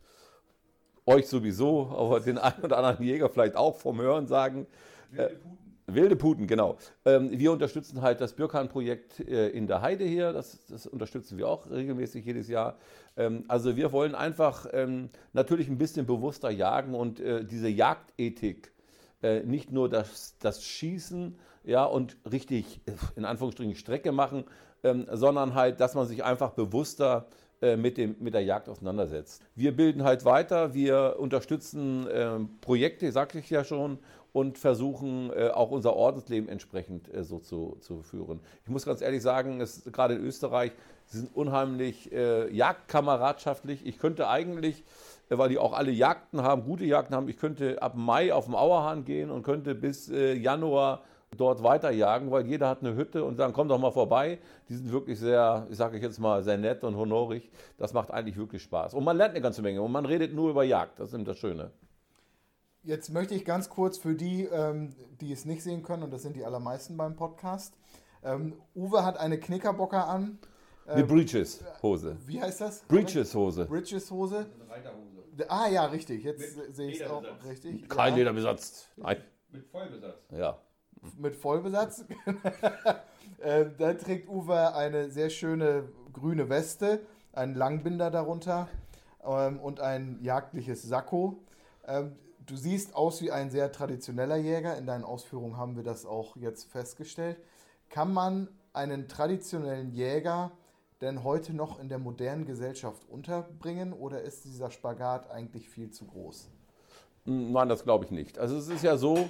euch sowieso, aber den einen oder anderen Jäger vielleicht auch vom Hören sagen. Wilde Puten. Wilde Puten, genau. Ähm, wir unterstützen halt das Birkan-Projekt äh, in der Heide hier. Das, das unterstützen wir auch regelmäßig jedes Jahr. Ähm, also wir wollen einfach ähm, natürlich ein bisschen bewusster jagen und äh, diese Jagdethik, äh, nicht nur das, das Schießen ja, und richtig äh, in Anführungsstrichen Strecke machen, ähm, sondern halt, dass man sich einfach bewusster äh, mit, dem, mit der Jagd auseinandersetzt. Wir bilden halt weiter, wir unterstützen ähm, Projekte, sagte ich ja schon, und versuchen äh, auch unser Ordensleben entsprechend äh, so zu, zu führen. Ich muss ganz ehrlich sagen, es, gerade in Österreich, sie sind unheimlich äh, jagdkameradschaftlich. Ich könnte eigentlich, äh, weil die auch alle Jagden haben, gute Jagden haben, ich könnte ab Mai auf den Auerhahn gehen und könnte bis äh, Januar dort weiterjagen, weil jeder hat eine Hütte und sagen, komm doch mal vorbei. Die sind wirklich sehr, ich sage jetzt mal, sehr nett und honorig. Das macht eigentlich wirklich Spaß. Und man lernt eine ganze Menge und man redet nur über Jagd. Das ist eben das Schöne. Jetzt möchte ich ganz kurz für die, ähm, die es nicht sehen können, und das sind die allermeisten beim Podcast. Ähm, Uwe hat eine Knickerbocker an. Eine Breeches-Hose. Wie heißt das? Breeches-Hose. Bridges-Hose. Ah ja, richtig. Jetzt sehe ich es auch richtig. Kein ja. Lederbesatz. Nein. Mit Vollbesatz. Ja. Mit Vollbesatz. *laughs* äh, da trägt Uwe eine sehr schöne grüne Weste, einen Langbinder darunter ähm, und ein jagdliches Sakko. Ähm, du siehst aus wie ein sehr traditioneller Jäger. In deinen Ausführungen haben wir das auch jetzt festgestellt. Kann man einen traditionellen Jäger denn heute noch in der modernen Gesellschaft unterbringen oder ist dieser Spagat eigentlich viel zu groß? Nein, das glaube ich nicht. Also es ist ja so,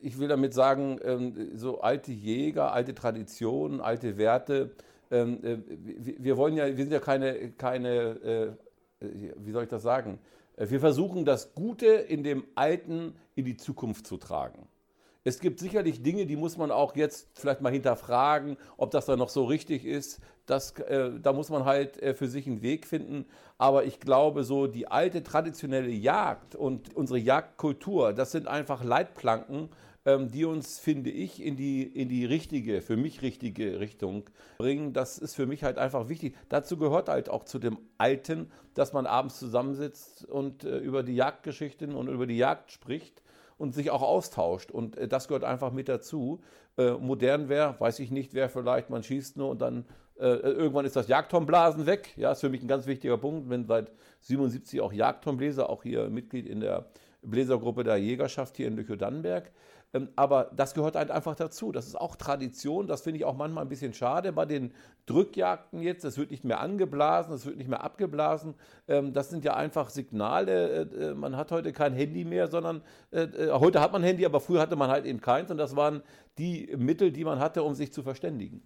ich will damit sagen, ähm, so alte Jäger, alte Traditionen, alte Werte, ähm, äh, wir, wollen ja, wir sind ja keine, keine äh, äh wie soll ich das sagen? Wir versuchen das Gute in dem Alten in die Zukunft zu tragen. Es gibt sicherlich Dinge, die muss man auch jetzt vielleicht mal hinterfragen, ob das da noch so richtig ist. Das, äh, da muss man halt äh, für sich einen Weg finden. Aber ich glaube, so die alte traditionelle Jagd und unsere Jagdkultur, das sind einfach Leitplanken, ähm, die uns, finde ich, in die, in die richtige, für mich richtige Richtung bringen. Das ist für mich halt einfach wichtig. Dazu gehört halt auch zu dem Alten, dass man abends zusammensitzt und äh, über die Jagdgeschichten und über die Jagd spricht und sich auch austauscht. Und äh, das gehört einfach mit dazu. Äh, modern wäre, weiß ich nicht, wäre vielleicht, man schießt nur und dann äh, irgendwann ist das Jagdtonblasen weg. Ja, ist für mich ein ganz wichtiger Punkt. Wenn seit 77 auch Jagdtonbläser, auch hier Mitglied in der Bläsergruppe der Jägerschaft hier in Lüchow-Dannenberg. Ähm, aber das gehört halt einfach dazu. Das ist auch Tradition. Das finde ich auch manchmal ein bisschen schade bei den Drückjagden jetzt. Das wird nicht mehr angeblasen, das wird nicht mehr abgeblasen. Ähm, das sind ja einfach Signale. Äh, äh, man hat heute kein Handy mehr, sondern äh, heute hat man Handy, aber früher hatte man halt eben keins. Und das waren die Mittel, die man hatte, um sich zu verständigen.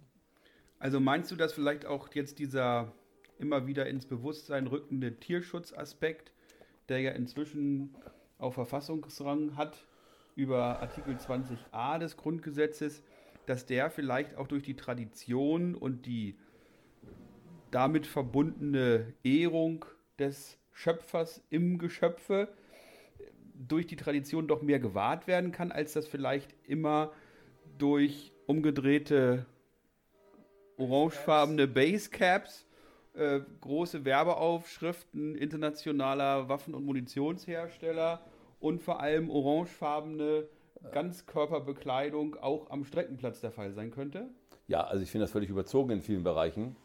Also meinst du, dass vielleicht auch jetzt dieser immer wieder ins Bewusstsein rückende Tierschutzaspekt, der ja inzwischen auf Verfassungsrang hat, über Artikel 20a des Grundgesetzes, dass der vielleicht auch durch die Tradition und die damit verbundene Ehrung des Schöpfers im Geschöpfe durch die Tradition doch mehr gewahrt werden kann, als das vielleicht immer durch umgedrehte orangefarbene Basecaps, äh, große Werbeaufschriften internationaler Waffen- und Munitionshersteller und vor allem orangefarbene Ganzkörperbekleidung auch am Streckenplatz der Fall sein könnte? Ja, also ich finde das völlig überzogen in vielen Bereichen.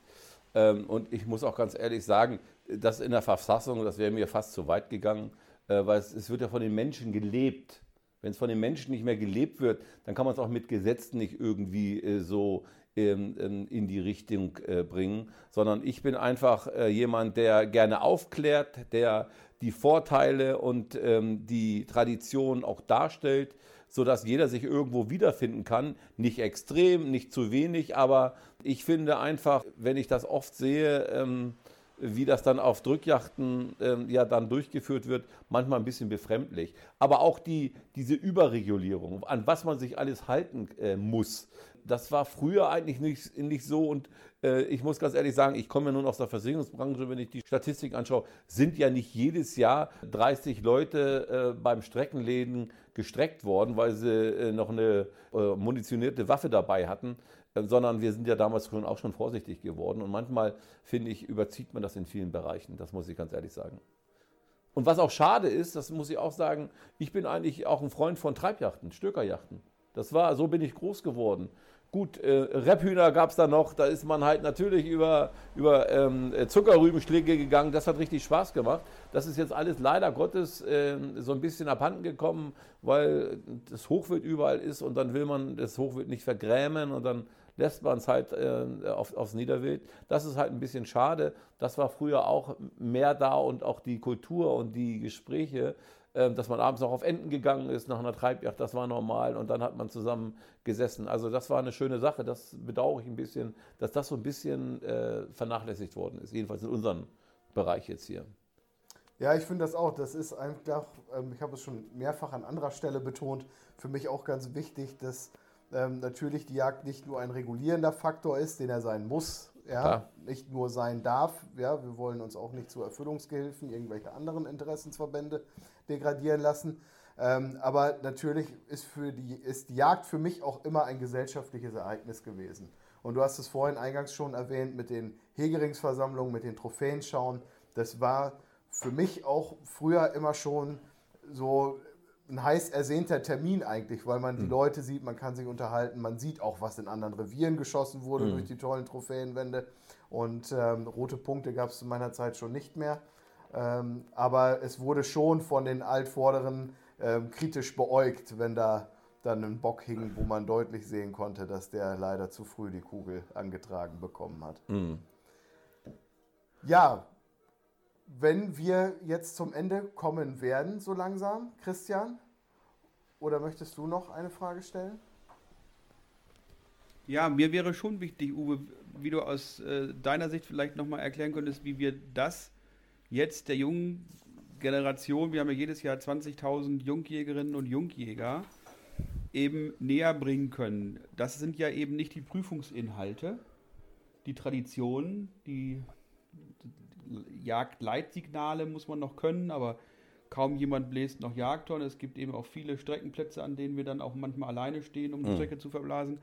Ähm, und ich muss auch ganz ehrlich sagen, das in der Verfassung, das wäre mir fast zu weit gegangen, äh, weil es, wird ja von den Menschen gelebt. Wenn es von den Menschen nicht mehr gelebt wird, dann kann man es auch mit Gesetzen nicht irgendwie äh, so in die Richtung äh, bringen, sondern ich bin einfach äh, jemand, der gerne aufklärt, der die Vorteile und ähm, die Tradition auch darstellt, sodass jeder sich irgendwo wiederfinden kann. Nicht extrem, nicht zu wenig, aber ich finde einfach, wenn ich das oft sehe, ähm, wie das dann auf Drückjachten ähm, ja dann durchgeführt wird, manchmal ein bisschen befremdlich. Aber auch die, diese Überregulierung, an was man sich alles halten äh, muss, das war früher eigentlich nicht, nicht so. Und äh, ich muss ganz ehrlich sagen, ich komme ja nun aus der Versicherungsbranche, wenn ich die Statistik anschaue, sind ja nicht jedes Jahr 30 Leute äh, beim Streckenläden gestreckt worden, weil sie äh, noch eine äh, munitionierte Waffe dabei hatten, äh, sondern wir sind ja damals schon auch schon vorsichtig geworden. Und manchmal, finde ich, überzieht man das in vielen Bereichen. Das muss ich ganz ehrlich sagen. Und was auch schade ist, das muss ich auch sagen, ich bin eigentlich auch ein Freund von Treibjachten, Stökerjachten. Das war, so bin ich groß geworden. Gut, äh, Rebhühner gab es da noch, da ist man halt natürlich über, über ähm, Zuckerrübenschläge gegangen, das hat richtig Spaß gemacht. Das ist jetzt alles leider Gottes äh, so ein bisschen abhanden gekommen, weil das Hochwild überall ist und dann will man das Hochwild nicht vergrämen und dann lässt man es halt äh, auf, aufs Niederwild. Das ist halt ein bisschen schade. Das war früher auch mehr da und auch die Kultur und die Gespräche ähm, dass man abends noch auf Enten gegangen ist nach einer Treibjacht, das war normal und dann hat man zusammen gesessen. Also das war eine schöne Sache, das bedauere ich ein bisschen, dass das so ein bisschen äh, vernachlässigt worden ist, jedenfalls in unserem Bereich jetzt hier. Ja, ich finde das auch. Das ist einfach, ähm, ich habe es schon mehrfach an anderer Stelle betont, für mich auch ganz wichtig, dass ähm, natürlich die Jagd nicht nur ein regulierender Faktor ist, den er sein muss, ja, nicht nur sein darf. Ja, wir wollen uns auch nicht zu Erfüllungsgehilfen irgendwelche anderen Interessensverbände degradieren lassen. Ähm, aber natürlich ist, für die, ist die Jagd für mich auch immer ein gesellschaftliches Ereignis gewesen. Und du hast es vorhin eingangs schon erwähnt mit den Hegeringsversammlungen, mit den Trophäenschauen. Das war für mich auch früher immer schon so ein heiß ersehnter Termin eigentlich, weil man die mhm. Leute sieht, man kann sich unterhalten, man sieht auch, was in anderen Revieren geschossen wurde mhm. durch die tollen Trophäenwände. Und ähm, rote Punkte gab es zu meiner Zeit schon nicht mehr. Ähm, aber es wurde schon von den Altvorderen ähm, kritisch beäugt, wenn da dann ein Bock hing, wo man deutlich sehen konnte, dass der leider zu früh die Kugel angetragen bekommen hat. Mhm. Ja, wenn wir jetzt zum Ende kommen werden, so langsam, Christian, Oder möchtest du noch eine Frage stellen? Ja, mir wäre schon wichtig, Uwe, wie du aus äh, deiner Sicht vielleicht nochmal erklären könntest, wie wir das jetzt der jungen Generation, wir haben ja jedes Jahr 20.000 Jungjägerinnen und Jungjäger, eben näher bringen können. Das sind ja eben nicht die Prüfungsinhalte, die Traditionen, die Jagdleitsignale muss man noch können, aber kaum jemand bläst noch Jagdhorn. Es gibt eben auch viele Streckenplätze, an denen wir dann auch manchmal alleine stehen, um die Mhm. Strecke zu verblasen.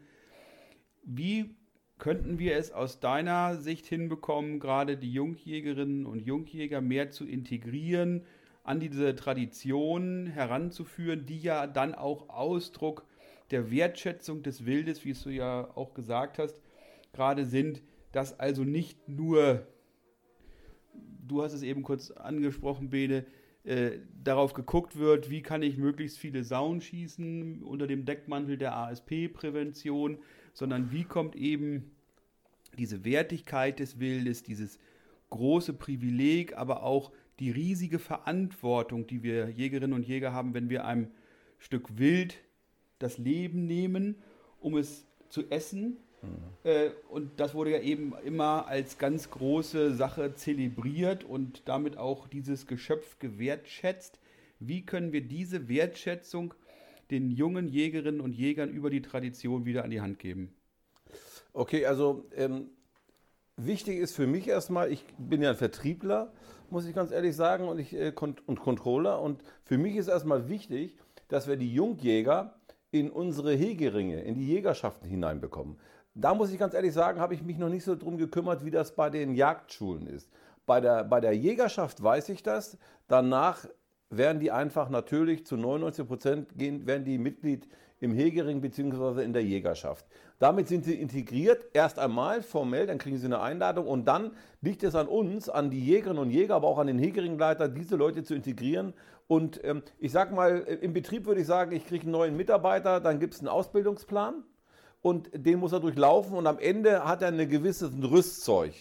Wie könnten wir es aus deiner Sicht hinbekommen, gerade die Jungjägerinnen und Jungjäger mehr zu integrieren, an diese Tradition heranzuführen, die ja dann auch Ausdruck der Wertschätzung des Wildes, wie es du ja auch gesagt hast, gerade sind, dass also nicht nur, du hast es eben kurz angesprochen, Bene, äh, darauf geguckt wird, wie kann ich möglichst viele Sauen schießen unter dem Deckmantel der ASP-Prävention, sondern wie kommt eben diese Wertigkeit des Wildes, dieses große Privileg, aber auch die riesige Verantwortung, die wir Jägerinnen und Jäger haben, wenn wir einem Stück Wild das Leben nehmen, um es zu essen. Äh, und das wurde ja eben immer als ganz große Sache zelebriert und damit auch dieses Geschöpf gewertschätzt. Wie können wir diese Wertschätzung den jungen Jägerinnen und Jägern über die Tradition wieder an die Hand geben? Okay, also ähm, wichtig ist für mich erstmal, ich bin ja ein Vertriebler, muss ich ganz ehrlich sagen, und, ich, äh, und Controller. Und für mich ist erstmal wichtig, dass wir die Jungjäger in unsere Hegeringe, in die Jägerschaften hineinbekommen. Da muss ich ganz ehrlich sagen, habe ich mich noch nicht so drum gekümmert, wie das bei den Jagdschulen ist. Bei der, bei der Jägerschaft weiß ich das. Danach werden die einfach natürlich zu 99 Prozent gehen, werden die Mitglied im Hegering bzw. in der Jägerschaft. Damit sind sie integriert, erst einmal formell, dann kriegen sie eine Einladung und dann liegt es an uns, an die Jägerinnen und Jäger, aber auch an den Hegeringleiter, diese Leute zu integrieren. Und ähm, ich sag mal, im Betrieb würde ich sagen, ich kriege einen neuen Mitarbeiter, dann gibt es einen Ausbildungsplan und den muss er durchlaufen und am Ende hat er ein gewisses Rüstzeug,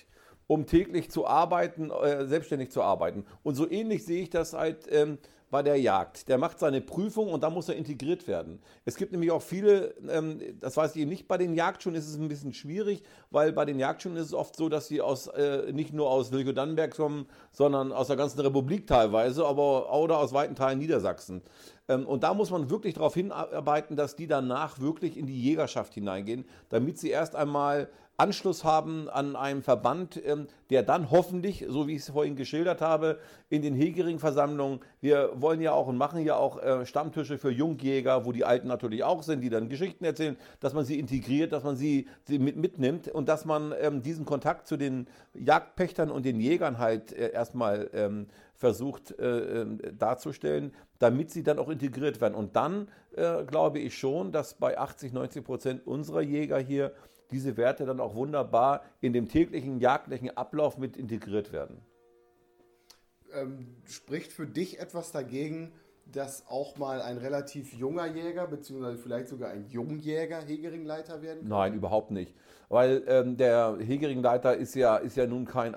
um täglich zu arbeiten, äh, selbstständig zu arbeiten. Und so ähnlich sehe ich das halt ähm, bei der Jagd. Der macht seine Prüfung und da muss er integriert werden. Es gibt nämlich auch viele, ähm, das weiß ich nicht, bei den Jagdschulen ist es ein bisschen schwierig, weil bei den Jagdschulen ist es oft so, dass sie aus, äh, nicht nur aus Wilko-Dannenberg kommen, sondern aus der ganzen Republik teilweise, aber oder aus weiten Teilen Niedersachsen. Ähm, und da muss man wirklich darauf hinarbeiten, dass die danach wirklich in die Jägerschaft hineingehen, damit sie erst einmal Anschluss haben an einem Verband, ähm, der dann hoffentlich, so wie ich es vorhin geschildert habe, in den Hegering-Versammlungen, wir wollen ja auch und machen ja auch äh, Stammtische für Jungjäger, wo die Alten natürlich auch sind, die dann Geschichten erzählen, dass man sie integriert, dass man sie, sie mit, mitnimmt und dass man ähm, diesen Kontakt zu den Jagdpächtern und den Jägern halt äh, erstmal versucht äh, ähm, darzustellen, damit sie dann auch integriert werden. Und dann äh, glaube ich schon, dass bei 80, 90 Prozent unserer Jäger hier diese Werte dann auch wunderbar in dem täglichen jagdlichen Ablauf mit integriert werden. Ähm, spricht für dich etwas dagegen, dass auch mal ein relativ junger Jäger, beziehungsweise vielleicht sogar ein Jungjäger Hegeringleiter werden kann? Nein, überhaupt nicht. Weil ähm, der Hegeringleiter ist ja, ist ja nun kein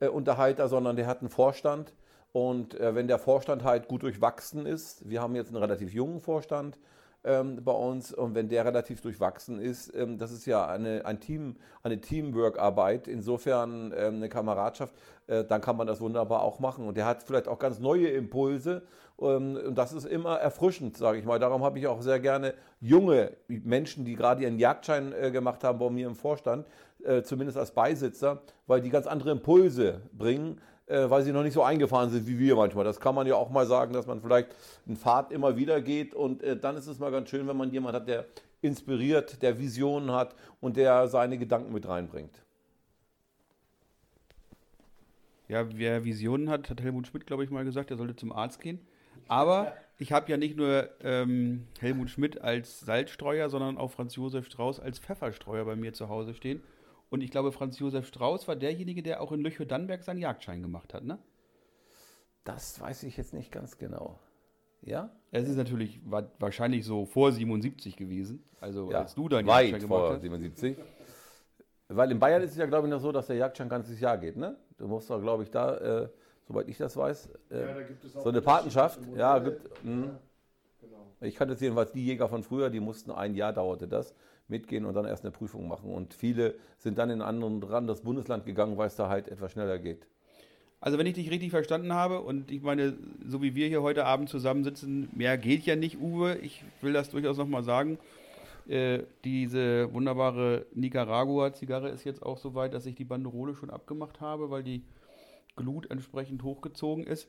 Alleinunterhalter, sondern der hat einen Vorstand. Und äh, wenn der Vorstand halt gut durchwachsen ist, wir haben jetzt einen relativ jungen Vorstand ähm, bei uns, und wenn der relativ durchwachsen ist, ähm, das ist ja eine, ein Team, eine Teamwork-Arbeit, insofern ähm, eine Kameradschaft, äh, dann kann man das wunderbar auch machen. Und der hat vielleicht auch ganz neue Impulse. ähm, und das ist immer erfrischend, sage ich mal. Darum habe ich auch sehr gerne junge Menschen, die gerade ihren Jagdschein äh, gemacht haben bei mir im Vorstand, äh, zumindest als Beisitzer, weil die ganz andere Impulse bringen, äh, weil sie noch nicht so eingefahren sind wie wir manchmal. Das kann man ja auch mal sagen, dass man vielleicht einen Pfad immer wieder geht und äh, dann ist es mal ganz schön, wenn man jemanden hat, der inspiriert, der Visionen hat und der seine Gedanken mit reinbringt. Ja, wer Visionen hat, hat Helmut Schmidt, glaube ich, mal gesagt, er sollte zum Arzt gehen. Aber ich habe ja nicht nur ähm, Helmut Schmidt als Salzstreuer, sondern auch Franz Josef Strauß als Pfefferstreuer bei mir zu Hause stehen. Und ich glaube, Franz Josef Strauß war derjenige, der auch in Lüchow-Dannenberg seinen Jagdschein gemacht hat, ne? Das weiß ich jetzt nicht ganz genau. Ja? Es ist natürlich wa wahrscheinlich so vor 77 gewesen, also ja. als du deinen Weit Jagdschein gemacht vor hast. 77. Weil in Bayern ist es ja, glaube ich, noch so, dass der Jagdschein ein ganzes Jahr geht, ne? Du musst doch, glaube ich, da, äh, soweit ich das weiß, äh, Ja, da gibt es auch so eine Patenschaft. Ja, gibt, mh. Genau. Ich kannte es jedenfalls die Jäger von früher, die mussten ein Jahr dauerte das, mitgehen und dann erst eine Prüfung machen. Und viele sind dann in ein anderes Bundesland gegangen, weil es da halt etwas schneller geht. Also wenn ich dich richtig verstanden habe und ich meine, so wie wir hier heute Abend zusammensitzen, mehr geht ja nicht, Uwe. Ich will das durchaus nochmal sagen. Äh, diese wunderbare Nicaragua-Zigarre ist jetzt auch so weit, dass ich die Banderole schon abgemacht habe, weil die Glut entsprechend hochgezogen ist.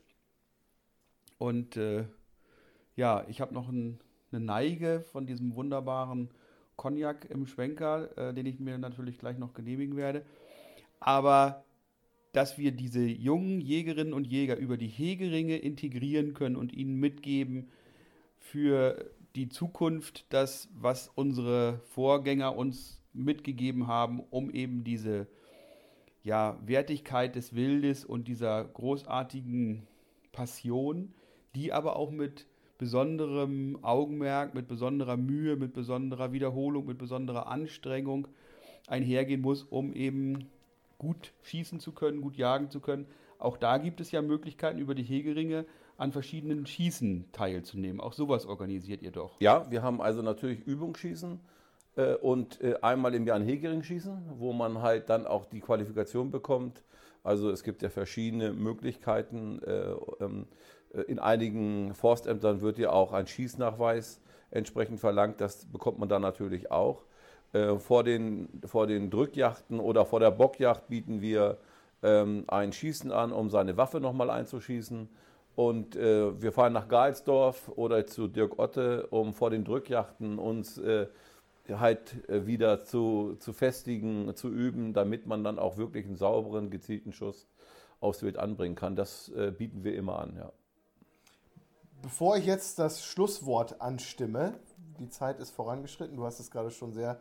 Und äh, ja, ich habe noch ein, eine Neige von diesem wunderbaren Cognac im Schwenker, äh, den ich mir natürlich gleich noch genehmigen werde. Aber dass wir diese jungen Jägerinnen und Jäger über die Hegeringe integrieren können und ihnen mitgeben für die Zukunft das, was unsere Vorgänger uns mitgegeben haben, um eben diese ja, Wertigkeit des Wildes und dieser großartigen Passion, die aber auch mit besonderem Augenmerk, mit besonderer Mühe, mit besonderer Wiederholung, mit besonderer Anstrengung einhergehen muss, um eben gut schießen zu können, gut jagen zu können. Auch da gibt es ja Möglichkeiten, über die Hegeringe an verschiedenen Schießen teilzunehmen. Auch sowas organisiert ihr doch. Ja, wir haben also natürlich Übungsschießen äh, und äh, einmal im Jahr ein Hegering schießen, wo man halt dann auch die Qualifikation bekommt. Also es gibt ja verschiedene Möglichkeiten. Äh, ähm, äh, in einigen Forstämtern wird ja auch ein Schießnachweis entsprechend verlangt. Das bekommt man dann natürlich auch. Äh, vor, den, vor den Drückjachten oder vor der Bockjacht bieten wir ähm, ein Schießen an, um seine Waffe nochmal einzuschießen. Und äh, wir fahren nach Galsdorf oder zu Dirk Otte, um vor den Drückjachten uns äh, halt äh, wieder zu, zu festigen, zu üben, damit man dann auch wirklich einen sauberen, gezielten Schuss aufs Wild anbringen kann. Das äh, bieten wir immer an, ja. Bevor ich jetzt das Schlusswort anstimme, die Zeit ist vorangeschritten, du hast es gerade schon sehr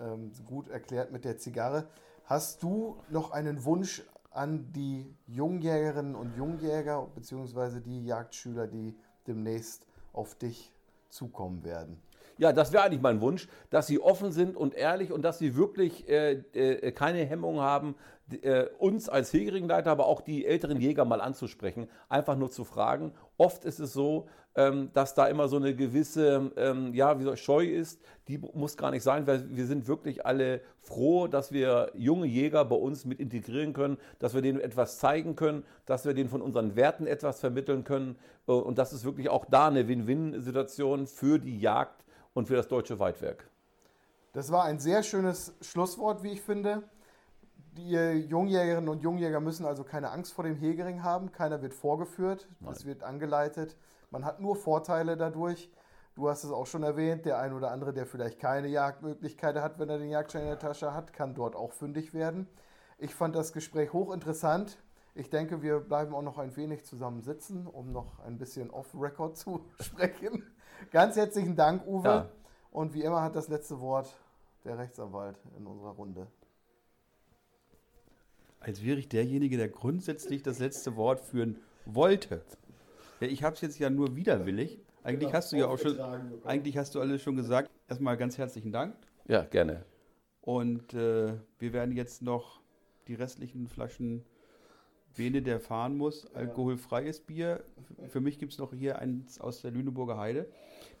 ähm, gut erklärt mit der Zigarre. Hast du noch einen Wunsch an die Jungjägerinnen und Jungjäger beziehungsweise die Jagdschüler, die demnächst auf dich zukommen werden? Ja, das wäre eigentlich mein Wunsch, dass sie offen sind und ehrlich und dass sie wirklich äh, äh, keine Hemmung haben, äh, uns als Hegeringleiter, aber auch die älteren Jäger mal anzusprechen, einfach nur zu fragen. Oft ist es so, ähm, dass da immer so eine gewisse, ähm, ja, wie soll, Scheu ist. Die muss gar nicht sein, weil wir sind wirklich alle froh, dass wir junge Jäger bei uns mit integrieren können, dass wir denen etwas zeigen können, dass wir denen von unseren Werten etwas vermitteln können. Äh, und das ist wirklich auch da eine Win-Win-Situation für die Jagd und für das deutsche Weitwerk. Das war ein sehr schönes Schlusswort, wie ich finde. Die Jungjägerinnen und Jungjäger müssen also keine Angst vor dem Hegering haben. Keiner wird vorgeführt, es wird angeleitet. Man hat nur Vorteile dadurch. Du hast es auch schon erwähnt, der ein oder andere, der vielleicht keine Jagdmöglichkeit hat, wenn er den Jagdschein in der Tasche hat, kann dort auch fündig werden. Ich fand das Gespräch hochinteressant. Ich denke, wir bleiben auch noch ein wenig zusammen sitzen, um noch ein bisschen off-Record zu *laughs* sprechen. Ganz herzlichen Dank, Uwe. Ja. Und wie immer hat das letzte Wort der Rechtsanwalt in unserer Runde. Als wäre ich derjenige, der grundsätzlich das letzte Wort führen wollte. Ja, ich habe es jetzt ja nur widerwillig. Eigentlich hast du ja auch schon, eigentlich hast du alles schon gesagt. Erstmal ganz herzlichen Dank. Ja, gerne. Und äh, wir werden jetzt noch die restlichen Flaschen Bene, der fahren muss, alkoholfreies Bier. Für mich gibt es noch hier eins aus der Lüneburger Heide.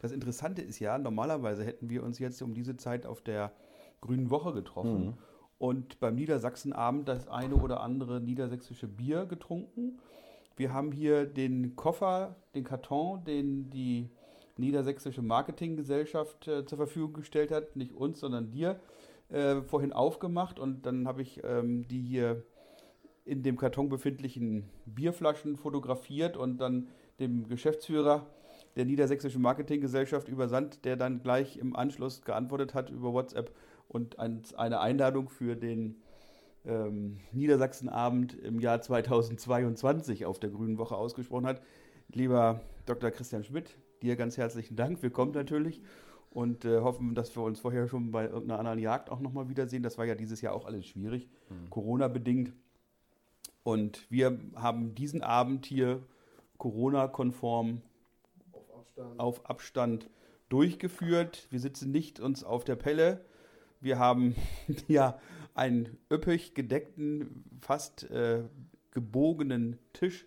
Das Interessante ist ja, normalerweise hätten wir uns jetzt um diese Zeit auf der Grünen Woche getroffen mhm. Und beim Niedersachsenabend das eine oder andere niedersächsische Bier getrunken. Wir haben hier den Koffer, den Karton, den die Niedersächsische Marketinggesellschaft äh, zur Verfügung gestellt hat, nicht uns, sondern dir, äh, vorhin aufgemacht. Und dann habe ich ähm, die hier in dem Karton befindlichen Bierflaschen fotografiert und dann dem Geschäftsführer der Niedersächsischen Marketinggesellschaft übersandt, der dann gleich im Anschluss geantwortet hat über WhatsApp und eine Einladung für den ähm, Niedersachsenabend im Jahr 2022 auf der Grünen Woche ausgesprochen hat. Lieber Dr. Christian Schmidt, dir ganz herzlichen Dank. Wir kommen natürlich und äh, hoffen, dass wir uns vorher schon bei irgendeiner anderen Jagd auch nochmal wiedersehen. Das war ja dieses Jahr auch alles schwierig, mhm. Corona-bedingt. Und wir haben diesen Abend hier Corona-konform auf Abstand. auf Abstand durchgeführt. Wir sitzen nicht uns auf der Pelle. Wir haben *laughs* ja einen üppig gedeckten, fast äh, gebogenen Tisch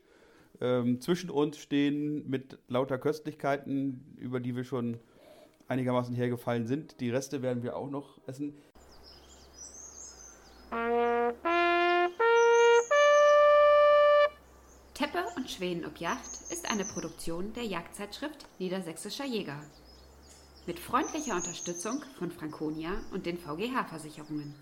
ähm, zwischen uns stehen mit lauter Köstlichkeiten, über die wir schon einigermaßen hergefallen sind. Die Reste werden wir auch noch essen. Teppe und Schweden ob Yacht ist eine Produktion der Jagdzeitschrift Niedersächsischer Jäger. Mit freundlicher Unterstützung von Franconia und den VGH-Versicherungen.